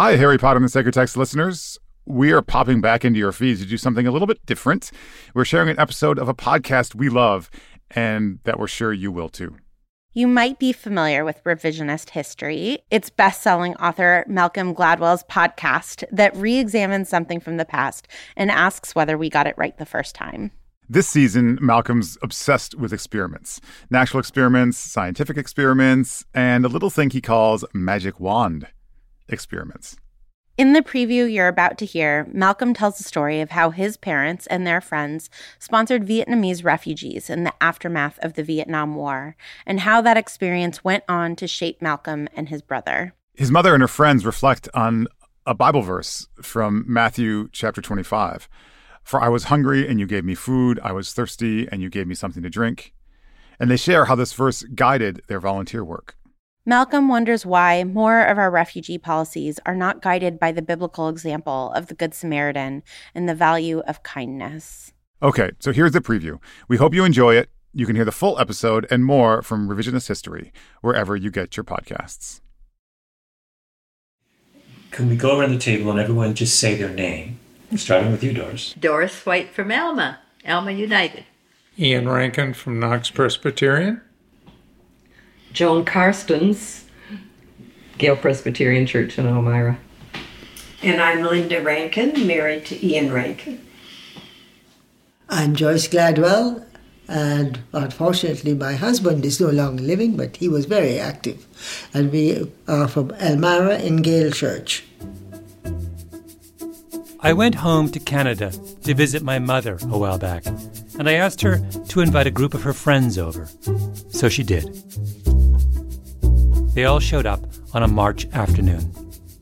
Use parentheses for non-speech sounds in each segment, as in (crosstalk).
Hi, Harry Potter and the Sacred Text listeners. We are popping back into your feeds to do something a little bit different. We're sharing an episode of a podcast we love and that we're sure you will too. You might be familiar with revisionist history. It's best-selling author Malcolm Gladwell's podcast that re-examines something from the past and asks whether we got it right the first time. This season, Malcolm's obsessed with experiments natural experiments, scientific experiments, and a little thing he calls magic wand experiments. In the preview you're about to hear, Malcolm tells the story of how his parents and their friends sponsored Vietnamese refugees in the aftermath of the Vietnam War, and how that experience went on to shape Malcolm and his brother. His mother and her friends reflect on a Bible verse from Matthew chapter 25. For I was hungry, and you gave me food. I was thirsty, and you gave me something to drink. And they share how this verse guided their volunteer work. Malcolm wonders why more of our refugee policies are not guided by the biblical example of the Good Samaritan and the value of kindness. Okay, so here's the preview. We hope you enjoy it. You can hear the full episode and more from Revisionist History wherever you get your podcasts. Can we go around the table and everyone just say their name? Starting with you, Doris. Doris White from Alma, Alma United. Ian Rankin from Knox Presbyterian. Joan Karstens, Gale Presbyterian Church in Elmira. And I'm Linda Rankin, married to Ian Rankin. I'm Joyce Gladwell, and unfortunately, my husband is no longer living, but he was very active. And we are from Elmira in Gale Church. I went home to Canada to visit my mother a while back, and I asked her to invite a group of her friends over. So she did. They all showed up on a March afternoon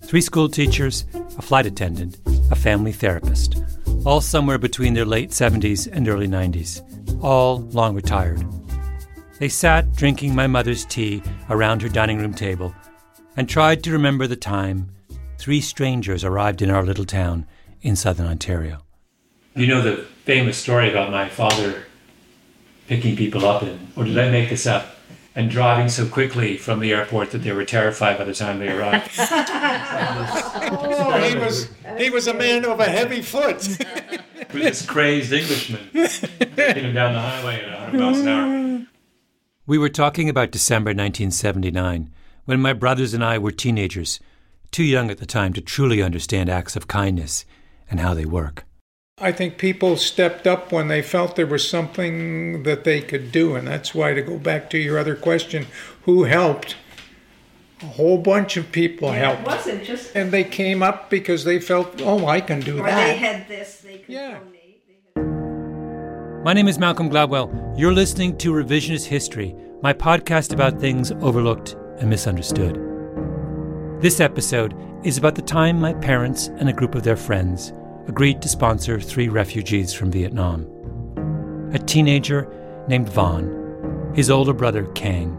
three school teachers, a flight attendant, a family therapist, all somewhere between their late 70s and early 90s, all long retired. They sat drinking my mother's tea around her dining room table and tried to remember the time three strangers arrived in our little town in southern Ontario. You know the famous story about my father picking people up, in, or oh, did I make this up? And driving so quickly from the airport that they were terrified by the time they arrived. oh, (laughs) he was he was a man of a heavy foot. (laughs) With this crazed Englishman taking him down the highway at 100 miles an hour. We were talking about December 1979 when my brothers and I were teenagers, too young at the time to truly understand acts of kindness and how they work. I think people stepped up when they felt there was something that they could do, and that's why, to go back to your other question, who helped? A whole bunch of people Yeah, helped. It wasn't just, And they came up because they felt, oh, I can do or that. they had this, they could Yeah. donate. They had... My name is Malcolm Gladwell. You're listening to Revisionist History, my podcast about things overlooked and misunderstood. This episode is about the time my parents and a group of their friends agreed to sponsor three refugees from Vietnam. A teenager named Vaughn, his older brother Kang,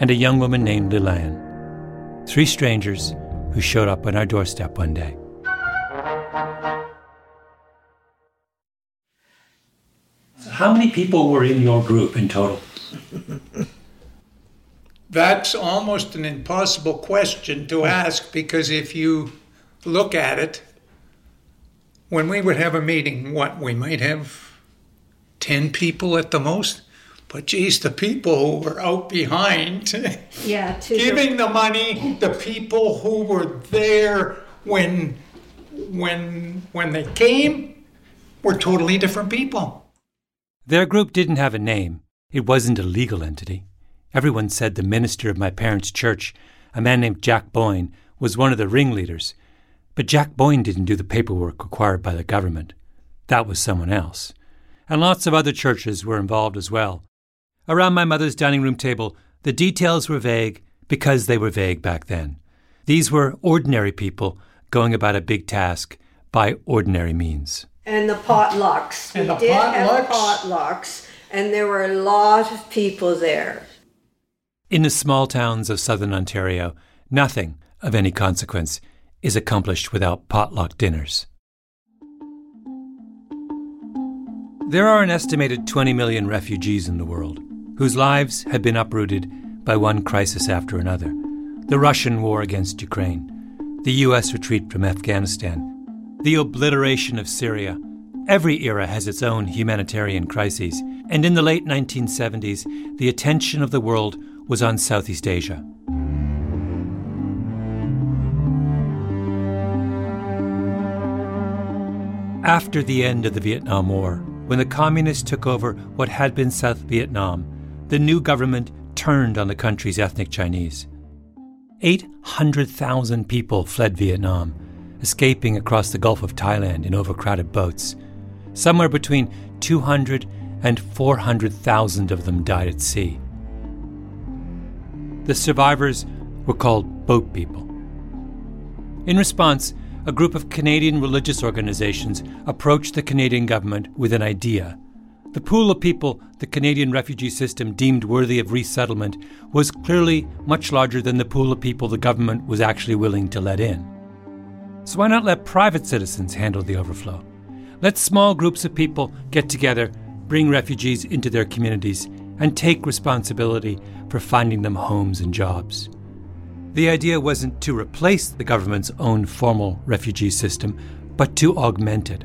and a young woman named Lilan. Three strangers who showed up on our doorstep one day. So how many people were in your group in total? (laughs) That's almost an impossible question to ask because if you look at it, when we would have a meeting, what, we might have 10 people at the most? But geez, the people who were out behind (laughs) Yeah, to giving the money, the people who were there when when when they came were totally different people. Their group didn't have a name. It wasn't a legal entity. Everyone said the minister of my parents' church, a man named Jack Boyne, was one of the ringleaders. But Jack Boyne didn't do the paperwork required by the government. That was someone else. And lots of other churches were involved as well. Around my mother's dining room table, the details were vague because they were vague back then. These were ordinary people going about a big task by ordinary means. And the potlucks. And we the did have potlucks? potlucks, and there were a lot of people there. In the small towns of southern Ontario, nothing of any consequence is accomplished without potluck dinners. There are an estimated 20 million refugees in the world whose lives have been uprooted by one crisis after another the Russian war against Ukraine, the US retreat from Afghanistan, the obliteration of Syria. Every era has its own humanitarian crises, and in the late 1970s, the attention of the world was on Southeast Asia. After the end of the Vietnam War, when the communists took over what had been South Vietnam, the new government turned on the country's ethnic Chinese. 800,000 people fled Vietnam, escaping across the Gulf of Thailand in overcrowded boats. Somewhere between 200 and 400,000 of them died at sea. The survivors were called boat people. In response, a group of Canadian religious organizations approached the Canadian government with an idea. The pool of people the Canadian refugee system deemed worthy of resettlement was clearly much larger than the pool of people the government was actually willing to let in. So why not let private citizens handle the overflow? Let small groups of people get together, bring refugees into their communities, and take responsibility for finding them homes and jobs. The idea wasn't to replace the government's own formal refugee system, but to augment it.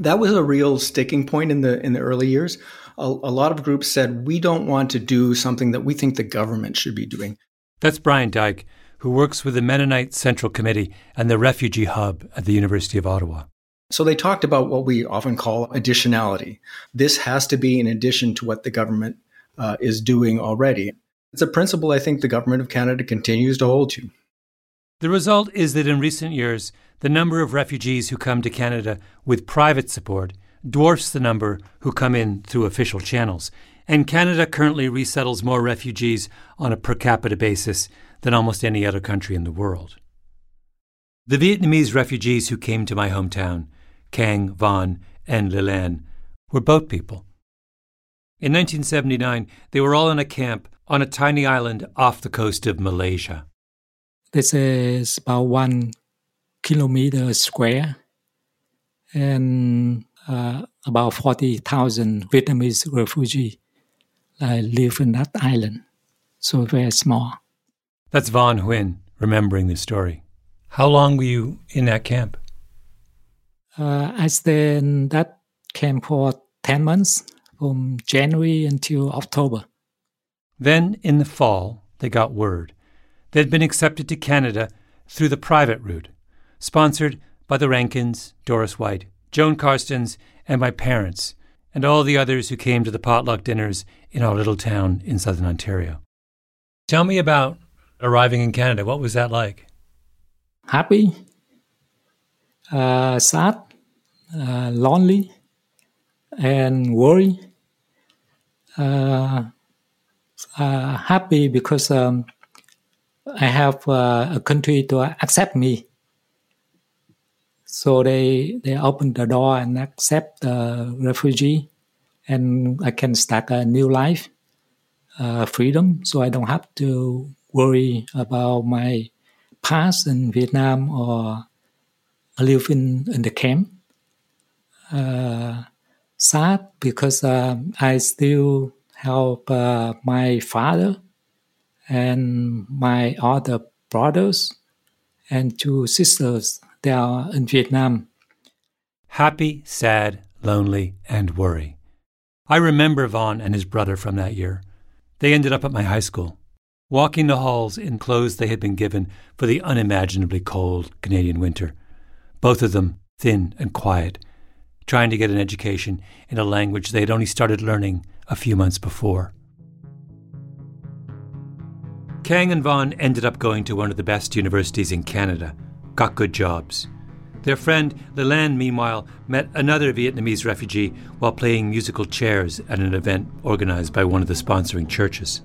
That was a real sticking point in the in the early years. A, a lot of groups said we don't want to do something that we think the government should be doing. That's Brian Dyck, who works with the Mennonite Central Committee and the Refugee Hub at the University of Ottawa. So they talked about what we often call additionality. This has to be in addition to what the government uh, is doing already. It's a principle I think the Government of Canada continues to hold to. The result is that in recent years, the number of refugees who come to Canada with private support dwarfs the number who come in through official channels. And Canada currently resettles more refugees on a per capita basis than almost any other country in the world. The Vietnamese refugees who came to my hometown, Kang, Van, and Lilan, were boat people. In 1979, they were all in a camp on a tiny island off the coast of Malaysia. This is about one kilometer square and uh, about 40,000 Vietnamese refugees uh, live in that island. So very small. That's Von Huynh remembering the story. How long were you in that camp? Uh, I stayed in that camp for 10 months, from January until October. Then, in the fall, they got word. They'd been accepted to Canada through the private route, sponsored by the Rankins, Doris White, Joan Karstens, and my parents, and all the others who came to the potluck dinners in our little town in southern Ontario. Tell me about arriving in Canada. What was that like? Happy, uh, sad, uh, lonely, and worry. Uh, uh, happy because um, I have uh, a country to accept me. So they they open the door and accept the refugee, and I can start a new life, uh, freedom. So I don't have to worry about my past in Vietnam or live in, in the camp. Uh, sad because uh, I still help uh, my father and my other brothers and two sisters. They are in Vietnam. Happy, sad, lonely, and worry. I remember Vaughn and his brother from that year. They ended up at my high school, walking the halls in clothes they had been given for the unimaginably cold Canadian winter. Both of them thin and quiet, trying to get an education in a language they had only started learning a few months before. Kang and Vaughn ended up going to one of the best universities in Canada, got good jobs. Their friend Lilan, meanwhile, met another Vietnamese refugee while playing musical chairs at an event organized by one of the sponsoring churches.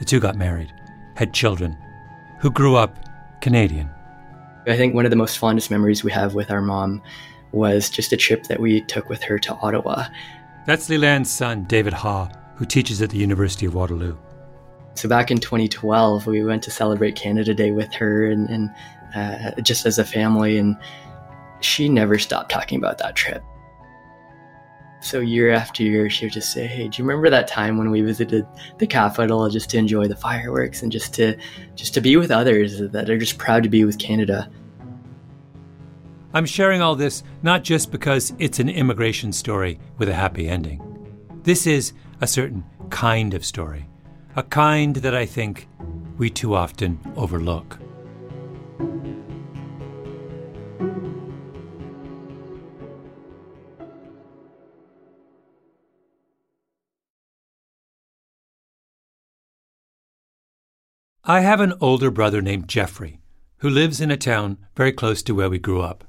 The two got married, had children, who grew up Canadian. I think one of the most fondest memories we have with our mom was just a trip that we took with her to Ottawa. That's Lilan's son, David Ha, who teaches at the University of Waterloo. So back in 2012, we went to celebrate Canada Day with her and, and uh, just as a family, and she never stopped talking about that trip. So year after year, she would just say, "Hey, do you remember that time when we visited the capital just to enjoy the fireworks and just to just to be with others that are just proud to be with Canada?" I'm sharing all this not just because it's an immigration story with a happy ending. This is a certain kind of story, a kind that I think we too often overlook. I have an older brother named Jeffrey who lives in a town very close to where we grew up.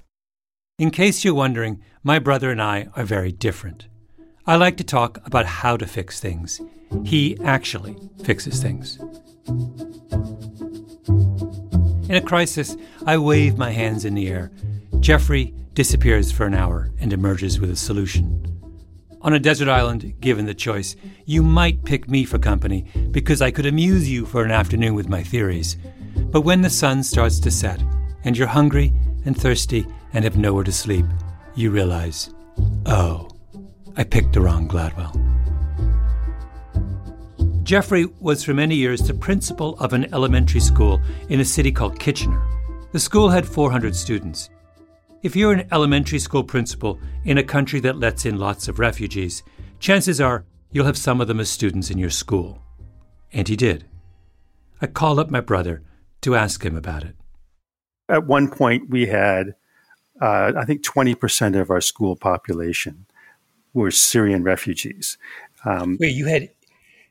In case you're wondering, my brother and I are very different. I like to talk about how to fix things. He actually fixes things. In a crisis, I wave my hands in the air. Jeffrey disappears for an hour and emerges with a solution. On a desert island, given the choice, you might pick me for company because I could amuse you for an afternoon with my theories. But when the sun starts to set, and you're hungry and thirsty and have nowhere to sleep, you realize, oh, I picked the wrong Gladwell. Jeffrey was for many years the principal of an elementary school in a city called Kitchener. The school had 400 students. If you're an elementary school principal in a country that lets in lots of refugees, chances are you'll have some of them as students in your school. And he did. I called up my brother to ask him about it. At one point, we had, uh, I think, 20% of our school population were Syrian refugees. Um, Wait, you had,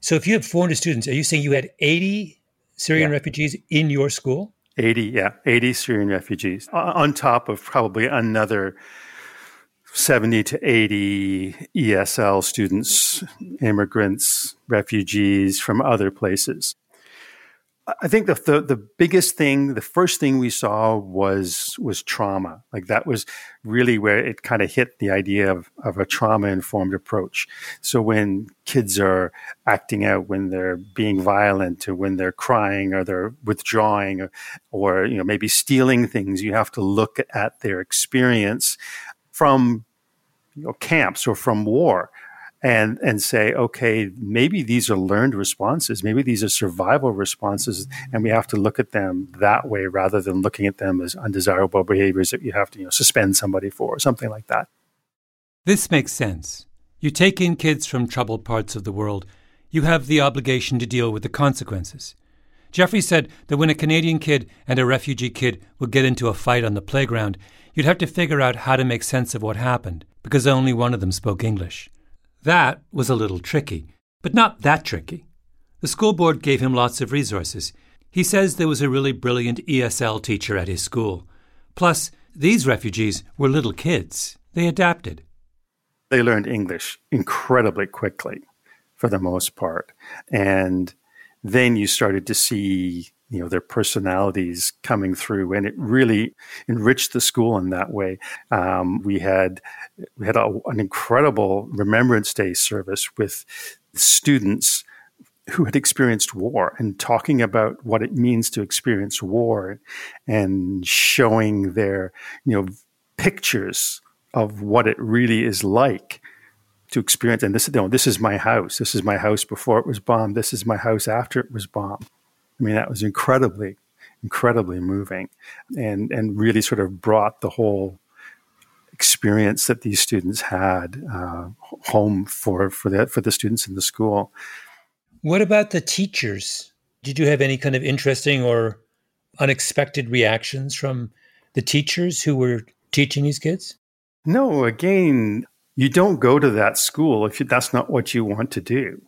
so if you had 400 students, are you saying you had 80 Syrian yeah. refugees in your school? 80, yeah, 80 Syrian refugees on top of probably another 70 to 80 ESL students, immigrants, refugees from other places. I think the, the, the biggest thing, the first thing we saw was was trauma. Like that was really where it kind of hit the idea of of a trauma informed approach. So when kids are acting out, when they're being violent, or when they're crying, or they're withdrawing, or, or you know maybe stealing things, you have to look at their experience from you know, camps or from war and and say, okay, maybe these are learned responses, maybe these are survival responses, and we have to look at them that way rather than looking at them as undesirable behaviors that you have to you know, suspend somebody for or something like that. This makes sense. You take in kids from troubled parts of the world, you have the obligation to deal with the consequences. Jeffrey said that when a Canadian kid and a refugee kid would get into a fight on the playground, you'd have to figure out how to make sense of what happened because only one of them spoke English. That was a little tricky, but not that tricky. The school board gave him lots of resources. He says there was a really brilliant ESL teacher at his school. Plus, these refugees were little kids. They adapted. They learned English incredibly quickly, for the most part. And then you started to see you know their personalities coming through and it really enriched the school in that way. Um, we had we had a, an incredible remembrance day service with students who had experienced war and talking about what it means to experience war and showing their you know pictures of what it really is like to experience and this you know, this is my house. This is my house before it was bombed. This is my house after it was bombed I mean, that was incredibly, incredibly moving and, and really sort of brought the whole experience that these students had uh, home for, for, the, for the students in the school. What about the teachers? Did you have any kind of interesting or unexpected reactions from the teachers who were teaching these kids? No, again, you don't go to that school if that's not what you want to do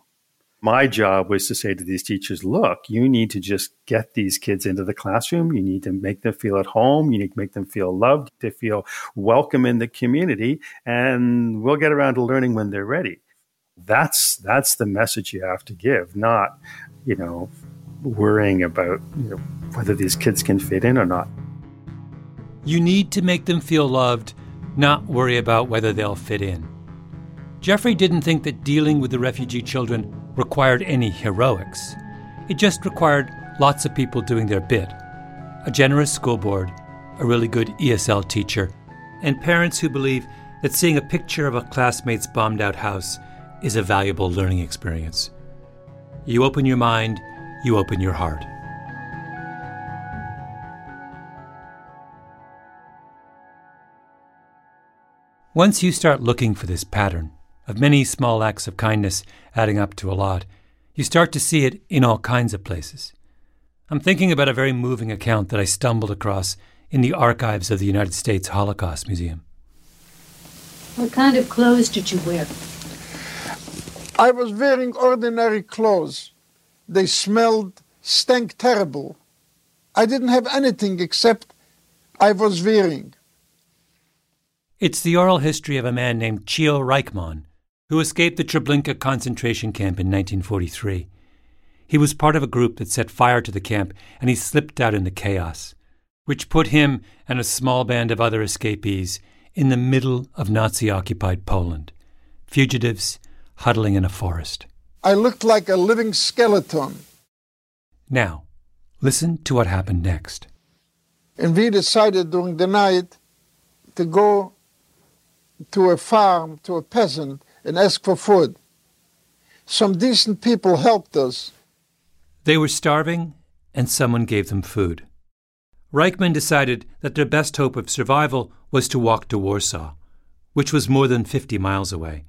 my job was to say to these teachers, look, you need to just get these kids into the classroom. You need to make them feel at home. You need to make them feel loved, to feel welcome in the community, and we'll get around to learning when they're ready. That's that's the message you have to give, not, you know, worrying about you know, whether these kids can fit in or not. You need to make them feel loved, not worry about whether they'll fit in. Jeffrey didn't think that dealing with the refugee children required any heroics. It just required lots of people doing their bit a generous school board, a really good ESL teacher, and parents who believe that seeing a picture of a classmate's bombed out house is a valuable learning experience. You open your mind, you open your heart. Once you start looking for this pattern of many small acts of kindness adding up to a lot, you start to see it in all kinds of places. I'm thinking about a very moving account that I stumbled across in the archives of the United States Holocaust Museum. What kind of clothes did you wear? I was wearing ordinary clothes. They smelled, stank terrible. I didn't have anything except I was wearing. It's the oral history of a man named Chio Rajchman, who escaped the Treblinka concentration camp in 1943. He was part of a group that set fire to the camp and he slipped out in the chaos, which put him and a small band of other escapees in the middle of Nazi occupied Poland, fugitives huddling in a forest. I looked like a living skeleton. Now, listen to what happened next. And we decided during the night to go to a farm, to a peasant, and ask for food. Some decent people helped us. They were starving, and someone gave them food. Reichmann decided that their best hope of survival was to walk to Warsaw, which was more than 50 miles away.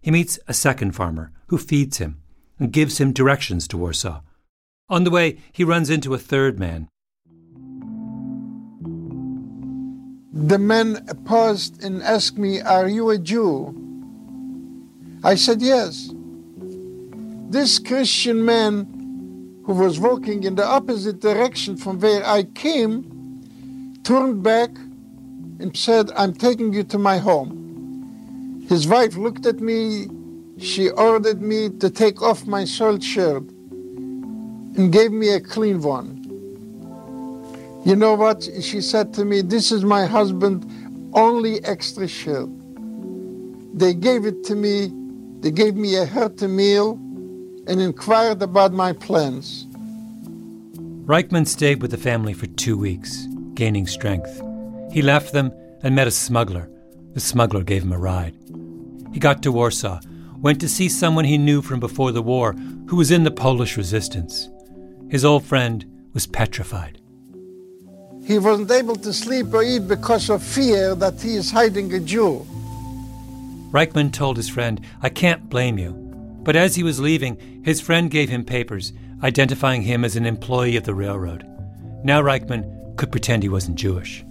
He meets a second farmer who feeds him and gives him directions to Warsaw. On the way, he runs into a third man. The man paused and asked me, Are you a Jew? I said, Yes. This Christian man who was walking in the opposite direction from where I came turned back and said, I'm taking you to my home. His wife looked at me. She ordered me to take off my soiled shirt and gave me a clean one. You know what? She said to me, This is my husband' only extra shirt. They gave it to me. They gave me a hearty meal and inquired about my plans. Rajchman stayed with the family for two weeks, gaining strength. He left them and met a smuggler. The smuggler gave him a ride. He got to Warsaw, went to see someone he knew from before the war who was in the Polish resistance. His old friend was petrified. He wasn't able to sleep or eat because of fear that he is hiding a Jew. Rajchman told his friend, I can't blame you. But as he was leaving, his friend gave him papers identifying him as an employee of the railroad. Now Rajchman could pretend he wasn't Jewish.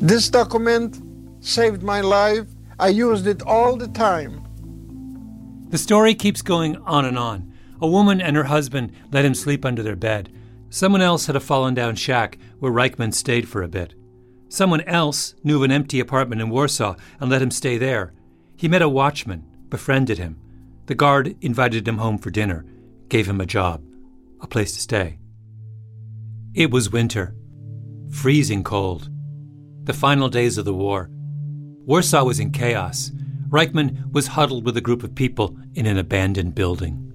This document saved my life. I used it all the time. The story keeps going on and on. A woman and her husband let him sleep under their bed. Someone else had a fallen down shack where Rajchman stayed for a bit. Someone else knew of an empty apartment in Warsaw and let him stay there. He met a watchman, befriended him. The guard invited him home for dinner, gave him a job, a place to stay. It was winter, freezing cold, the final days of the war. Warsaw was in chaos. Rajchman was huddled with a group of people in an abandoned building.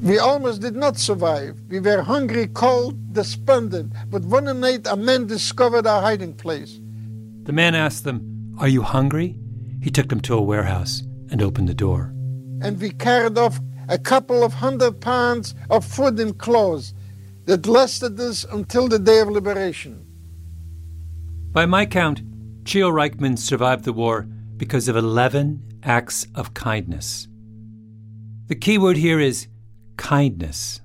We almost did not survive. We were hungry, cold, despondent. But one night a man discovered our hiding place. The man asked them, Are you hungry? He took them to a warehouse and opened the door. And we carried off a couple of hundred pounds of food and clothes that lasted us until the day of liberation. By my count, Chio Rajchman survived the war because of 11 acts of kindness. The key word here is kindness.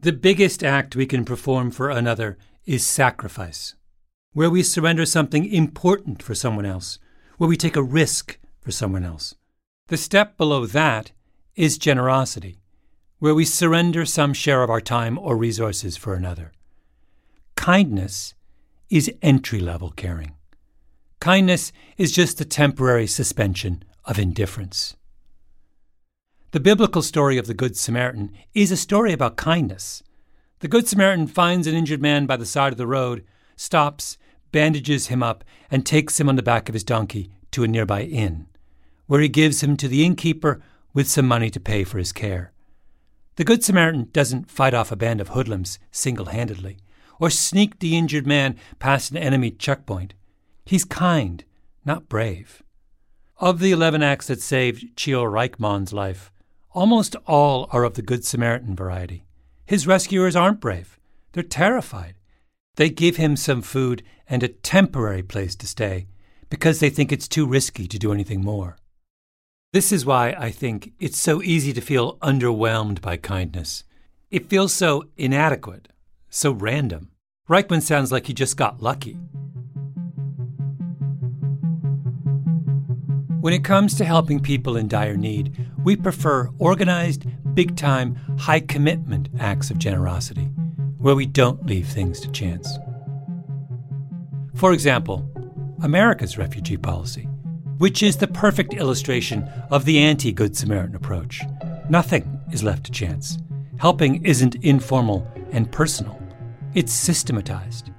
The biggest act we can perform for another is sacrifice, where we surrender something important for someone else, where we take a risk for someone else. The step below that is generosity, where we surrender some share of our time or resources for another. Kindness is entry level caring. Kindness is just the temporary suspension of indifference. The biblical story of the Good Samaritan is a story about kindness. The Good Samaritan finds an injured man by the side of the road, stops, bandages him up, and takes him on the back of his donkey to a nearby inn, where he gives him to the innkeeper with some money to pay for his care. The Good Samaritan doesn't fight off a band of hoodlums single handedly or sneak the injured man past an enemy checkpoint. He's kind, not brave. Of the 11 acts that saved Chio Rajchman's life, almost all are of the Good Samaritan variety. His rescuers aren't brave, they're terrified. They give him some food and a temporary place to stay because they think it's too risky to do anything more. This is why I think it's so easy to feel underwhelmed by kindness. It feels so inadequate, so random. Rajchman sounds like he just got lucky. When it comes to helping people in dire need, we prefer organized, big time, high commitment acts of generosity, where we don't leave things to chance. For example, America's refugee policy, which is the perfect illustration of the anti Good Samaritan approach. Nothing is left to chance. Helping isn't informal and personal, it's systematized.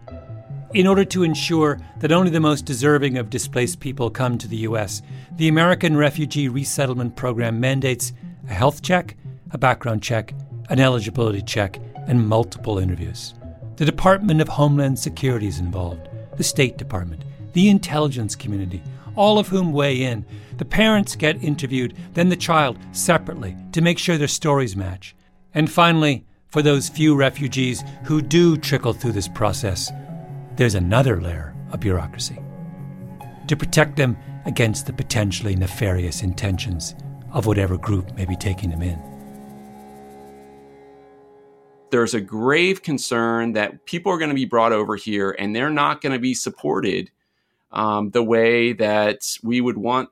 In order to ensure that only the most deserving of displaced people come to the U.S., the American Refugee Resettlement Program mandates a health check, a background check, an eligibility check, and multiple interviews. The Department of Homeland Security is involved, the State Department, the intelligence community, all of whom weigh in. The parents get interviewed, then the child separately to make sure their stories match. And finally, for those few refugees who do trickle through this process, there's another layer of bureaucracy to protect them against the potentially nefarious intentions of whatever group may be taking them in. There's a grave concern that people are going to be brought over here and they're not going to be supported um, the way that we would want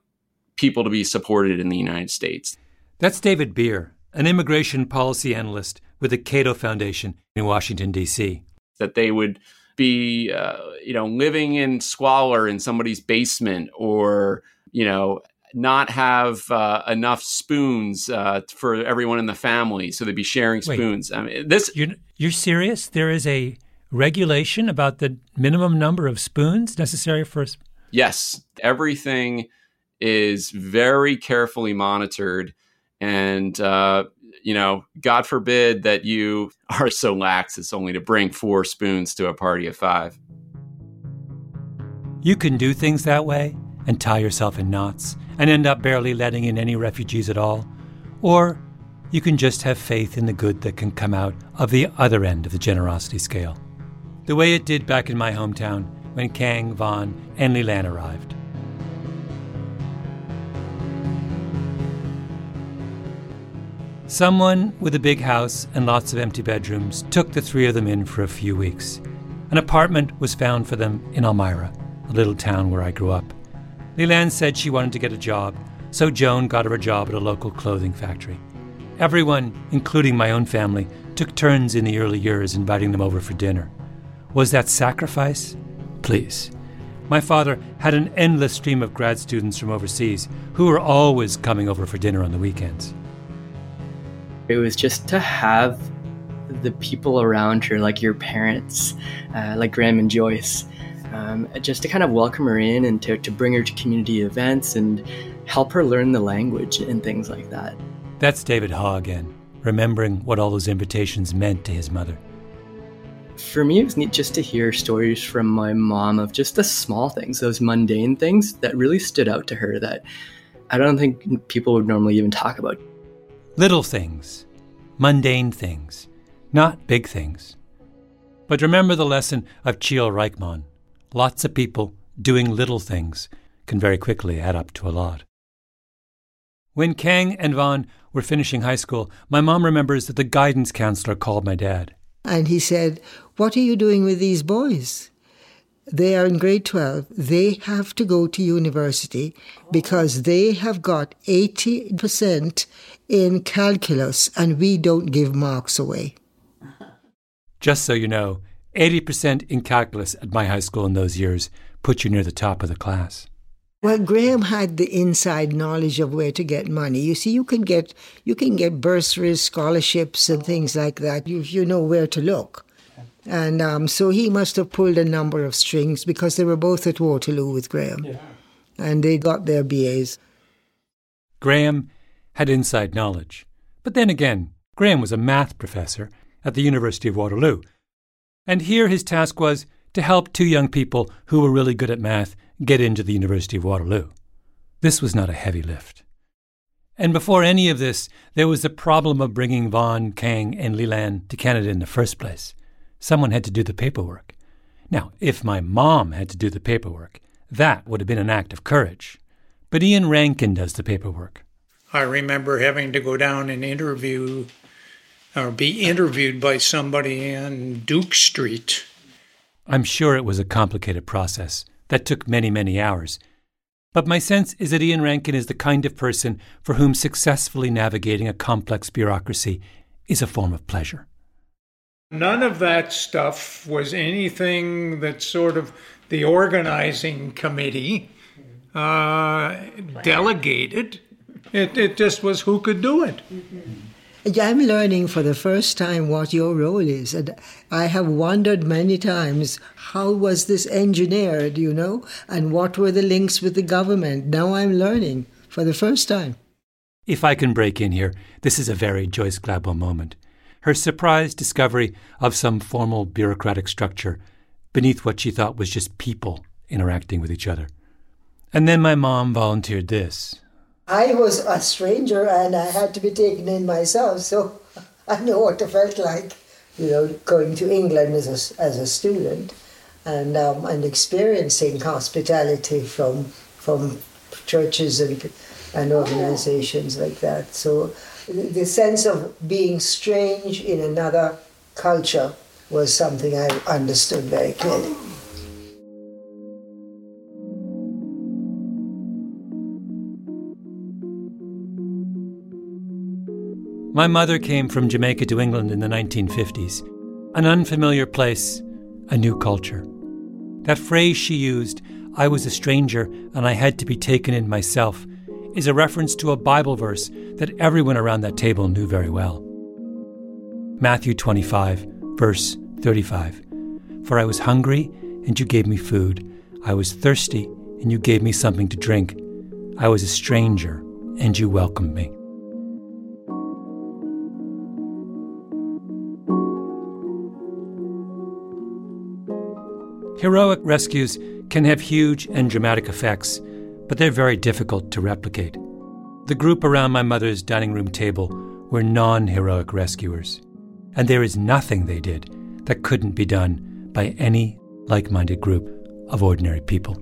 people to be supported in the United States. That's David Bier, an immigration policy analyst with the Cato Foundation in Washington, D.C. That they would be, uh, you know, living in squalor in somebody's basement or, you know, not have uh, enough spoons uh, for everyone in the family, so they'd be sharing spoons. Wait, I mean, this you're, you're serious? There is a regulation about the minimum number of spoons necessary for. Yes, everything is very carefully monitored, and uh, you know, God forbid that you (laughs) are so lax as only to bring four spoons to a party of five. You can do things that way and tie yourself in knots and end up barely letting in any refugees at all. Or you can just have faith in the good that can come out of the other end of the generosity scale. The way it did back in my hometown when Kang, Vaughn, and Leland arrived. Someone with a big house and lots of empty bedrooms took the three of them in for a few weeks. An apartment was found for them in Elmira, a little town where I grew up. Leland said she wanted to get a job, so Joan got her a job at a local clothing factory. Everyone, including my own family, took turns in the early years inviting them over for dinner. Was that sacrifice? Please. My father had an endless stream of grad students from overseas who were always coming over for dinner on the weekends. It was just to have the people around her, like your parents, uh, like Graham and Joyce, um, just to kind of welcome her in and to, to bring her to community events and help her learn the language and things like that. That's David Ha again, remembering what all those invitations meant to his mother. For me, it was neat just to hear stories from my mom of just the small things, those mundane things that really stood out to her that I don't think people would normally even talk about. Little things, mundane things, not big things. But remember the lesson of Chio Rajchman. Lots of people doing little things can very quickly add up to a lot. When Kang and Vaughn were finishing high school, my mom remembers that the guidance counselor called my dad. And he said, What are you doing with these boys? They are in grade 12. They have to go to university because they have got 80% in calculus and we don't give marks away. Just so you know, 80% in calculus at my high school in those years put you near the top of the class. Well, Graham had the inside knowledge of where to get money. You see, you can get you can get bursaries, scholarships, and things like that. You you know where to look. And um, so he must have pulled a number of strings because they were both at Waterloo with Graham. Yeah. And they got their BAs. Graham had inside knowledge. But then again, Graham was a math professor at the University of Waterloo. And here his task was to help two young people who were really good at math get into the University of Waterloo. This was not a heavy lift. And before any of this, there was the problem of bringing Vaughn, Kang, and Leland to Canada in the first place. Someone had to do the paperwork. Now, if my mom had to do the paperwork, that would have been an act of courage. But Ian Rankin does the paperwork. I remember having to go down and interview or be interviewed by somebody on Duke Street. I'm sure it was a complicated process that took many, many hours. But my sense is that Ian Rankin is the kind of person for whom successfully navigating a complex bureaucracy is a form of pleasure. None of that stuff was anything that sort of the organizing committee uh, delegated. It, it just was who could do it. I'm learning for the first time what your role is. And I have wondered many times how was this engineered, you know, and what were the links with the government. Now I'm learning for the first time. If I can break in here, this is a very Joyce Gladwell moment. Her surprised discovery of some formal bureaucratic structure beneath what she thought was just people interacting with each other. And then my mom volunteered this. I was a stranger and I had to be taken in myself, so (laughs) I know what it felt like, you know, going to England as a, as a student and um, and experiencing hospitality from from churches and and organizations like that. So the sense of being strange in another culture was something I understood very clearly. My mother came from Jamaica to England in the 1950s. An unfamiliar place, a new culture. That phrase she used, I was a stranger and I had to be taken in myself, is a reference to a Bible verse that everyone around that table knew very well. Matthew 25, verse 35. For I was hungry, and you gave me food. I was thirsty, and you gave me something to drink. I was a stranger, and you welcomed me. Heroic rescues can have huge and dramatic effects, but they're very difficult to replicate. The group around my mother's dining room table were non heroic rescuers, and there is nothing they did that couldn't be done by any like minded group of ordinary people.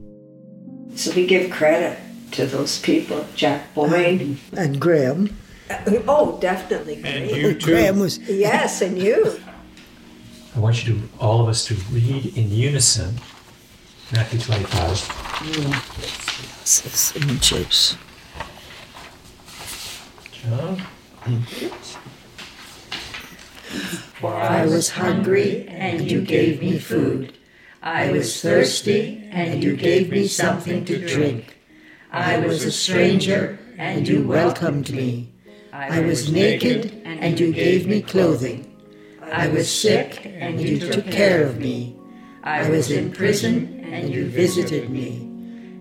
So we give credit to those people, Jack Boyd and Graham. Uh, oh, definitely. And you too. Graham was Yes, and you. I want you to, all of us, to read in unison Matthew 25. Some chips. John? For I was hungry, and you gave me food. I was thirsty, and you gave me something to drink. I was a stranger, and you welcomed me. I was naked, and you gave me clothing. I was sick, and you took care of me. I was in prison, and you visited me.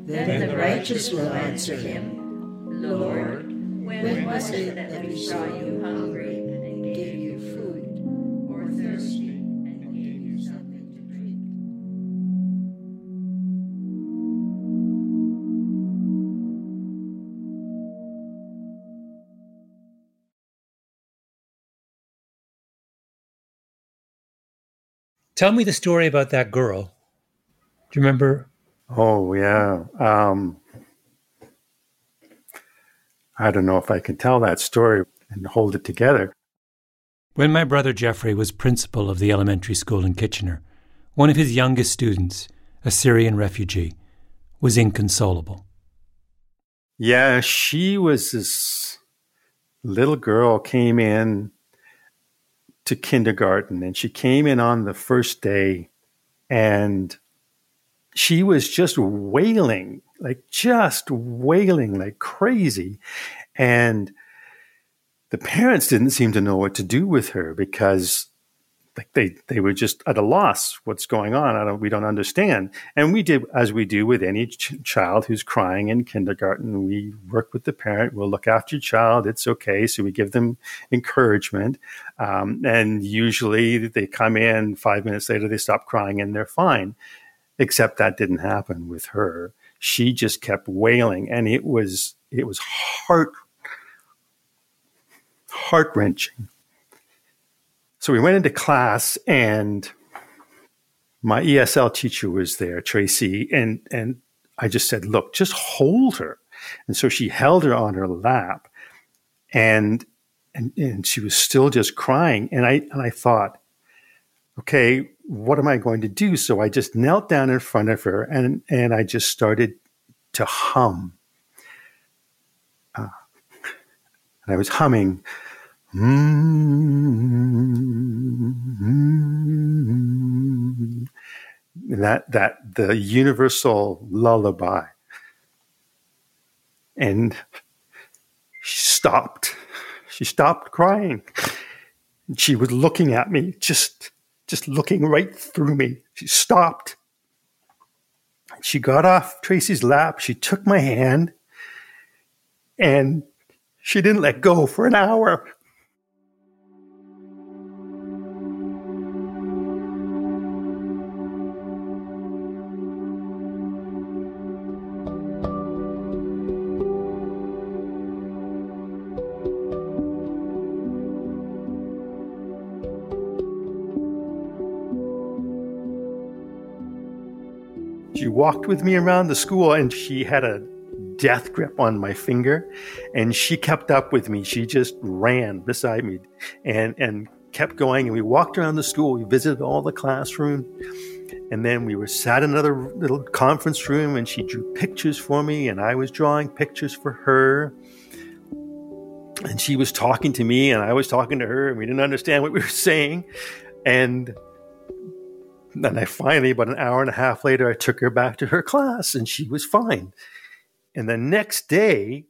Then the righteous will answer him, Lord, when was it that we saw you hungry Tell me the story about that girl. Do you remember? Oh, yeah. Um, I don't know if I can tell that story and hold it together. When my brother Jeffrey was principal of the elementary school in Kitchener, one of his youngest students, a Syrian refugee, was inconsolable. Yeah, she was this little girl came in to kindergarten and she came in on the first day and she was just wailing, like just wailing like crazy. And the parents didn't seem to know what to do with her because like they they were just at a loss what's going on. Don't, we don't understand. And we did as we do with any ch- child who's crying in kindergarten we work with the parent. We'll look after your child. It's okay. So we give them encouragement. Um, and usually they come in five minutes later they stop crying and they're fine. Except that didn't happen with her. She just kept wailing, and it was it was heart heart wrenching. So we went into class, and my ESL teacher was there, Tracy, and and I just said, "Look, just hold her." And so she held her on her lap, and and, and she was still just crying. And I and I thought, okay, what am I going to do? So I just knelt down in front of her and and I just started to hum. Uh, and I was humming. Mm-hmm. That that the universal lullaby. And she stopped. She stopped crying. And She was looking at me, just just looking right through me. She stopped. She got off Tracy's lap. She took my hand and she didn't let go for an hour. She walked with me around the school and she had a death grip on my finger and she kept up with me. She just ran beside me and, and kept going. And we walked around the school. We visited all the classrooms. And then we were sat in another little conference room and she drew pictures for me and I was drawing pictures for her. And she was talking to me and I was talking to her and we didn't understand what we were saying. And then I finally, about an hour and a half later, I took her back to her class and she was fine. And the next day,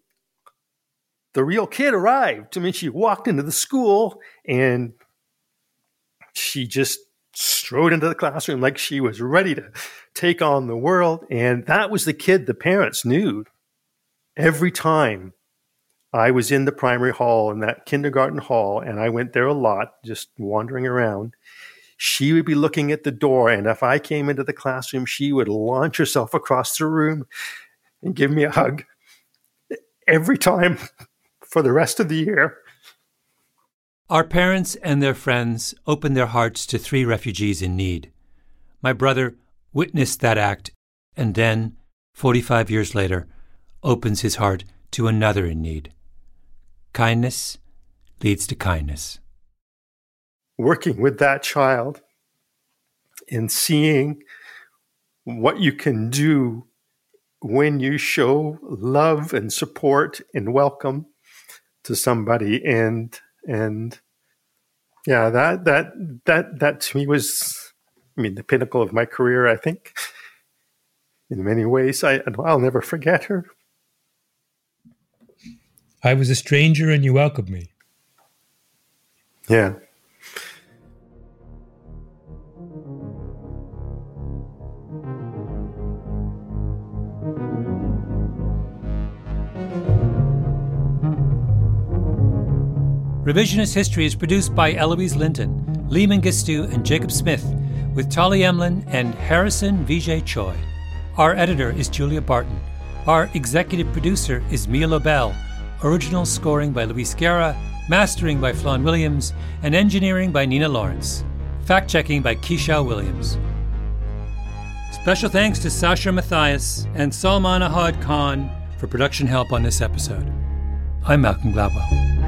the real kid arrived. I mean, she walked into the school and she just strode into the classroom like she was ready to take on the world. And that was the kid the parents knew. Every time I was in the primary hall in that kindergarten hall, and I went there a lot, just wandering around she would be looking at the door. And if I came into the classroom, she would launch herself across the room and give me a hug every time (laughs) for the rest of the year. Our parents and their friends opened their hearts to three refugees in need. My brother witnessed that act and then, 45 years later, opens his heart to another in need. Kindness leads to kindness working with that child and seeing what you can do when you show love and support and welcome to somebody and and yeah that that that that to me was i mean the pinnacle of my career i think. In many ways i i'll never forget her. I was a stranger and you welcomed me. Yeah Revisionist History is produced by Eloise Linton, Lee Mengistu, and Jacob Smith, with Tali Emlen and Harrison Vijay Choi. Our editor is Julia Barton. Our executive producer is Mia Lobel. Original scoring by Luis Guerra, mastering by Flawn Williams, and engineering by Nina Lawrence. Fact checking by Keisha Williams. Special thanks to Sasha Matthias and Salman Ahad Khan for production help on this episode. I'm Malcolm Gladwell.